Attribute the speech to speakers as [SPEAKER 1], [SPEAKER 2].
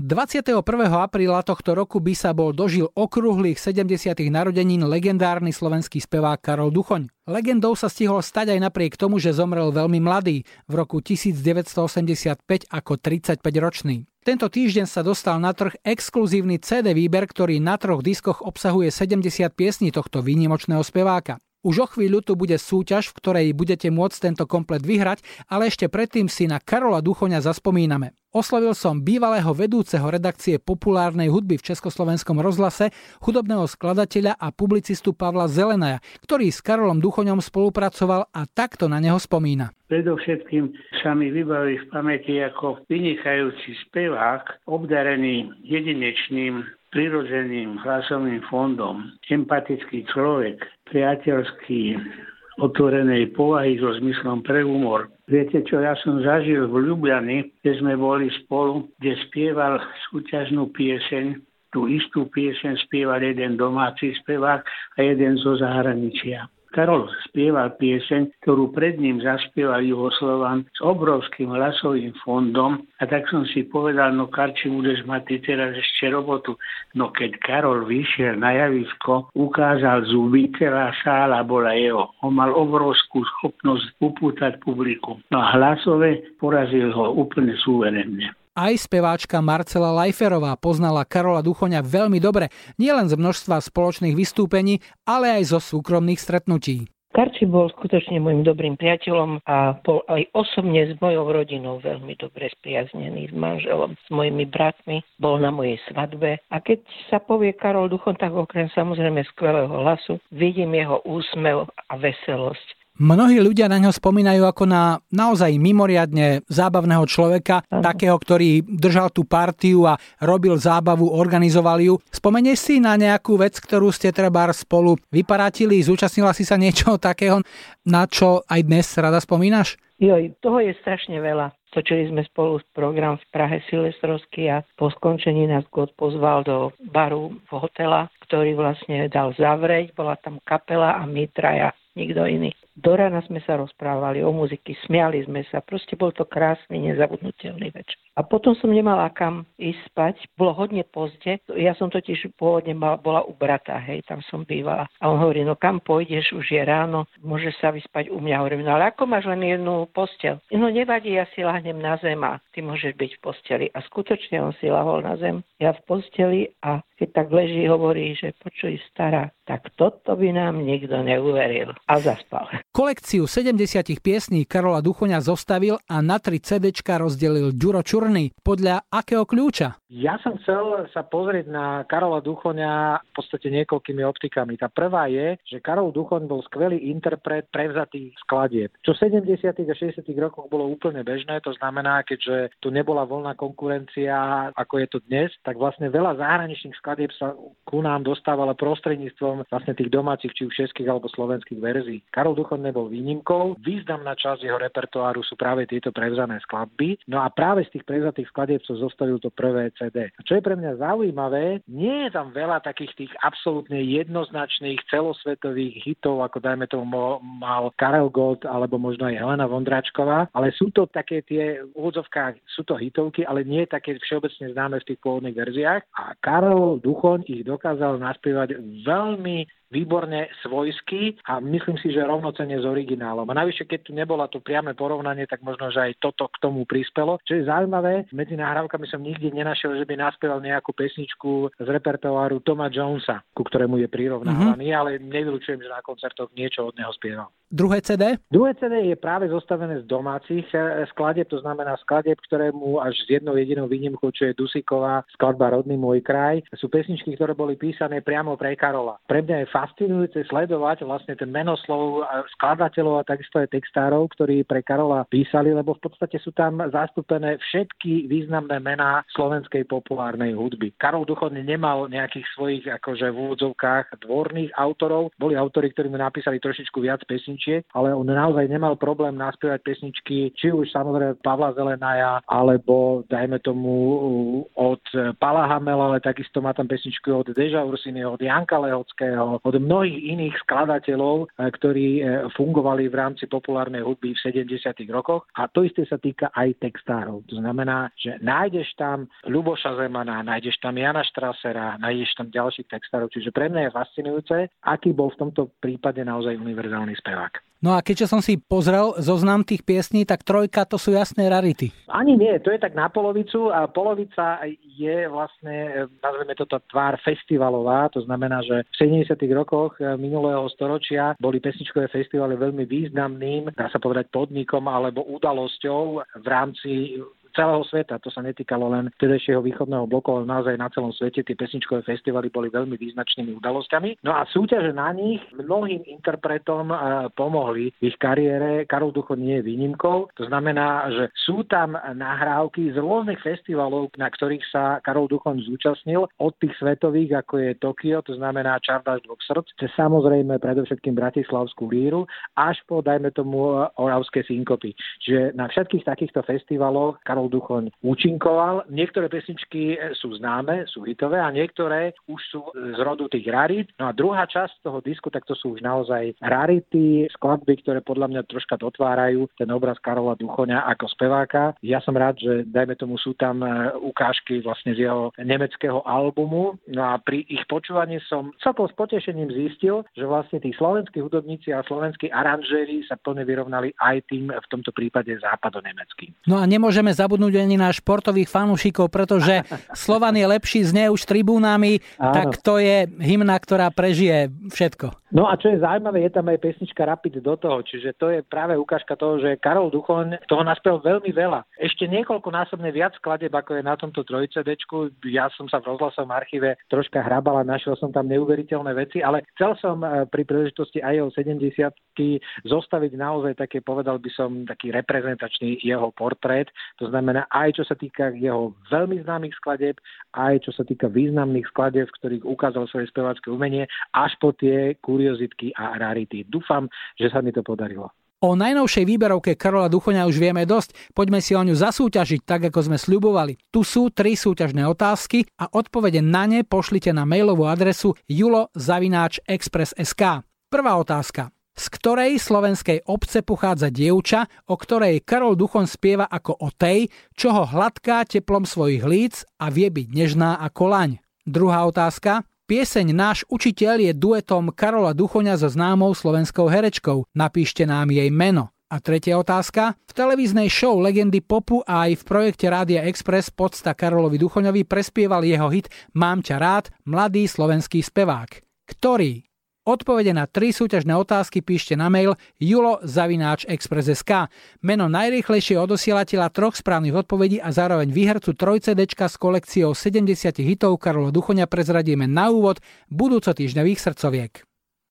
[SPEAKER 1] 21. apríla tohto roku by sa bol dožil okrúhlych 70. narodenín legendárny slovenský spevák Karol Duchoň. Legendou sa stihol stať aj napriek tomu, že zomrel veľmi mladý, v roku 1985 ako 35-ročný. Tento týždeň sa dostal na trh exkluzívny CD výber, ktorý na troch diskoch obsahuje 70 piesní tohto výnimočného speváka. Už o chvíľu tu bude súťaž, v ktorej budete môcť tento komplet vyhrať, ale ešte predtým si na Karola Duchoňa zaspomíname. Oslovil som bývalého vedúceho redakcie populárnej hudby v Československom rozhlase, hudobného skladateľa a publicistu Pavla Zelenaja, ktorý s Karolom Duchoňom spolupracoval a takto na neho spomína.
[SPEAKER 2] Predovšetkým sa mi vybaví v pamäti ako vynikajúci spevák, obdarený jedinečným prirodzeným hlasovým fondom, empatický človek, priateľský, otvorenej povahy so zmyslom pre humor. Viete čo, ja som zažil v Ljubljani, kde sme boli spolu, kde spieval súťažnú pieseň, tú istú pieseň spieval jeden domáci spevák a jeden zo zahraničia. Karol spieval pieseň, ktorú pred ním zaspieval Jugoslovan s obrovským hlasovým fondom a tak som si povedal, no Karči, budeš mať ty teraz ešte robotu. No keď Karol vyšiel na javisko, ukázal zuby, celá sála bola jeho. On mal obrovskú schopnosť upútať publikum. No a hlasové porazil ho úplne suverenne.
[SPEAKER 1] Aj speváčka Marcela Lajferová poznala Karola Duchoňa veľmi dobre, nielen z množstva spoločných vystúpení, ale aj zo súkromných stretnutí.
[SPEAKER 3] Karči bol skutočne môjim dobrým priateľom a bol aj osobne s mojou rodinou veľmi dobre spriaznený s manželom, s mojimi bratmi, bol na mojej svadbe. A keď sa povie Karol Duchon, tak okrem samozrejme skvelého hlasu, vidím jeho úsmev a veselosť.
[SPEAKER 1] Mnohí ľudia na ňo spomínajú ako na naozaj mimoriadne zábavného človeka, Aha. takého, ktorý držal tú partiu a robil zábavu, organizoval ju. Spomenieš si na nejakú vec, ktorú ste treba spolu vyparátili, zúčastnila si sa niečo takého, na čo aj dnes rada spomínaš?
[SPEAKER 3] Joj, toho je strašne veľa. Točili sme spolu program v Prahe Silvestrovský a po skončení nás God pozval do baru v hotela, ktorý vlastne dal zavrieť. Bola tam kapela a my traja, nikto iný. Do rána sme sa rozprávali o muziky, smiali sme sa, proste bol to krásny, nezabudnutelný večer. A potom som nemala kam ísť spať, bolo hodne pozde, ja som totiž pôvodne bola u brata, hej, tam som bývala. A on hovorí, no kam pôjdeš, už je ráno, môžeš sa vyspať u mňa. Hovorím, no ale ako máš len jednu postel? No nevadí, ja si lahnem na zem a ty môžeš byť v posteli. A skutočne on si lahol na zem, ja v posteli a keď tak leží, hovorí, že počuj stará, tak toto by nám nikto neuveril. A zaspal.
[SPEAKER 1] Kolekciu 70 piesní Karola Duchoňa zostavil a na tri CDčka rozdelil Ďuro Čurný. Podľa akého kľúča?
[SPEAKER 4] Ja som chcel sa pozrieť na Karola Duchoňa v podstate niekoľkými optikami. Tá prvá je, že Karol Duchoň bol skvelý interpret prevzatých skladieb. Čo v 70. a 60. rokoch bolo úplne bežné, to znamená, keďže tu nebola voľná konkurencia, ako je to dnes, tak vlastne veľa zahraničných skladieb sa ku nám dostávalo prostredníctvom vlastne tých domácich, či už českých alebo slovenských verzií. Karol Duchoň nebol výnimkou. Významná časť jeho repertoáru sú práve tieto prevzané skladby. No a práve z tých prevzatých skladieb sa zostavil to prvé CD. A čo je pre mňa zaujímavé, nie je tam veľa takých tých absolútne jednoznačných celosvetových hitov, ako dajme tomu mal Karel Gold alebo možno aj Helena Vondráčková, ale sú to také tie v úvodzovkách, sú to hitovky, ale nie také všeobecne známe v tých pôvodných verziách. A Karel Duchoň ich dokázal naspievať veľmi výborne svojský a myslím si, že rovnocene s originálom. A navyše, keď tu nebola to priame porovnanie, tak možno, že aj toto k tomu prispelo. Čo je zaujímavé, medzi nahrávkami som nikdy nenašiel, že by naspieval nejakú pesničku z repertoáru Toma Jonesa, ku ktorému je prirovnávaný, mm-hmm. ale nevylučujem, že na koncertoch niečo od neho spieval.
[SPEAKER 1] Druhé CD?
[SPEAKER 4] Druhé CD je práve zostavené z domácich eh, skladeb, to znamená skladeb, ktorému až s jednou jedinou výnimkou, čo je Dusiková skladba Rodný môj kraj, sú pesničky, ktoré boli písané priamo pre Karola. Pre mňa je fascinujúce sledovať vlastne ten menoslov skladateľov a takisto aj textárov, ktorí pre Karola písali, lebo v podstate sú tam zastúpené všetky významné mená slovenskej populárnej hudby. Karol Duchovný nemal nejakých svojich akože v úvodzovkách dvorných autorov, boli autori, ktorí mu napísali trošičku viac pesničiek, ale on naozaj nemal problém naspievať pesničky, či už samozrejme Pavla Zelenaja, alebo dajme tomu od Pala Hamela, ale takisto má tam pesničku od Deža Ursinyho, od Janka Lehockého, od mnohých iných skladateľov, e, ktorí e, fungovali v rámci populárnej hudby v 70. rokoch. A to isté sa týka aj textárov. To znamená, že nájdeš tam Ľuboša Zemana, nájdeš tam Jana Štrasera, nájdeš tam ďalších textárov. Čiže pre mňa je fascinujúce, aký bol v tomto prípade naozaj univerzálny spevák.
[SPEAKER 1] No a keďže som si pozrel zoznam tých piesní, tak trojka to sú jasné rarity.
[SPEAKER 4] Ani nie, to je tak na polovicu a polovica je vlastne, nazveme toto tvár festivalová, to znamená, že v 70. rokoch minulého storočia boli pesničkové festivaly veľmi významným, dá sa povedať, podnikom alebo udalosťou v rámci celého sveta. To sa netýkalo len vtedajšieho východného bloku, ale naozaj na celom svete tie pesničkové festivaly boli veľmi význačnými udalosťami. No a súťaže na nich mnohým interpretom e, pomohli v ich kariére. Karol Ducho nie je výnimkou. To znamená, že sú tam nahrávky z rôznych festivalov, na ktorých sa Karol Duchon zúčastnil, od tých svetových, ako je Tokio, to znamená Čardáš dvoch srdc, cez samozrejme predovšetkým Bratislavskú líru, až po, dajme tomu, Oravské synkopy. Čiže na všetkých takýchto festivaloch Karol Karol Duchoň účinkoval. Niektoré pesničky sú známe, sú hitové a niektoré už sú z rodu tých rarit. No a druhá časť toho disku, tak to sú už naozaj rarity, skladby, ktoré podľa mňa troška dotvárajú ten obraz Karola Duchoňa ako speváka. Ja som rád, že dajme tomu sú tam e, ukážky vlastne z jeho nemeckého albumu. No a pri ich počúvaní som celkom s potešením zistil, že vlastne tí slovenskí hudobníci a slovenskí aranžéri sa plne vyrovnali aj tým v tomto prípade západonemeckým.
[SPEAKER 1] No a nemôžeme zabudnúť zabudnúť ani na športových fanúšikov, pretože Slovan je lepší z už tribúnami, Áno. tak to je hymna, ktorá prežije všetko.
[SPEAKER 4] No a čo je zaujímavé, je tam aj pesnička Rapid do toho, čiže to je práve ukážka toho, že Karol Duchoň toho naspel veľmi veľa. Ešte niekoľko násobne viac skladeb, ako je na tomto trojcedečku. Ja som sa v rozhlasovom archíve troška hrabal a našiel som tam neuveriteľné veci, ale chcel som eh, pri príležitosti aj jeho 70 zostaviť naozaj také, povedal by som, taký reprezentačný jeho portrét. To znamená aj čo sa týka jeho veľmi známych skladeb, aj čo sa týka významných skladeb, v ktorých ukázal svoje spevácké umenie, až po tie kuriozitky a rarity. Dúfam, že sa mi to podarilo.
[SPEAKER 1] O najnovšej výberovke Karola Duchoňa už vieme dosť, poďme si o ňu zasúťažiť tak, ako sme sľubovali. Tu sú tri súťažné otázky a odpovede na ne pošlite na mailovú adresu julo.express.sk. Prvá otázka. Z ktorej slovenskej obce pochádza dievča, o ktorej Karol Duchon spieva ako o tej, čo ho hladká teplom svojich líc a vie byť nežná ako laň? Druhá otázka. Pieseň Náš učiteľ je duetom Karola Duchoňa so známou slovenskou herečkou. Napíšte nám jej meno. A tretia otázka. V televíznej show Legendy popu a aj v projekte Rádia Express podsta Karolovi Duchoňovi prespieval jeho hit Mám ťa rád, mladý slovenský spevák. Ktorý? Odpovede na tri súťažné otázky píšte na mail julo.express.sk. Meno najrýchlejšie odosielateľa troch správnych odpovedí a zároveň výhercu 3 CD s kolekciou 70 hitov Karola Duchoňa prezradíme na úvod budúco týždňových srdcoviek.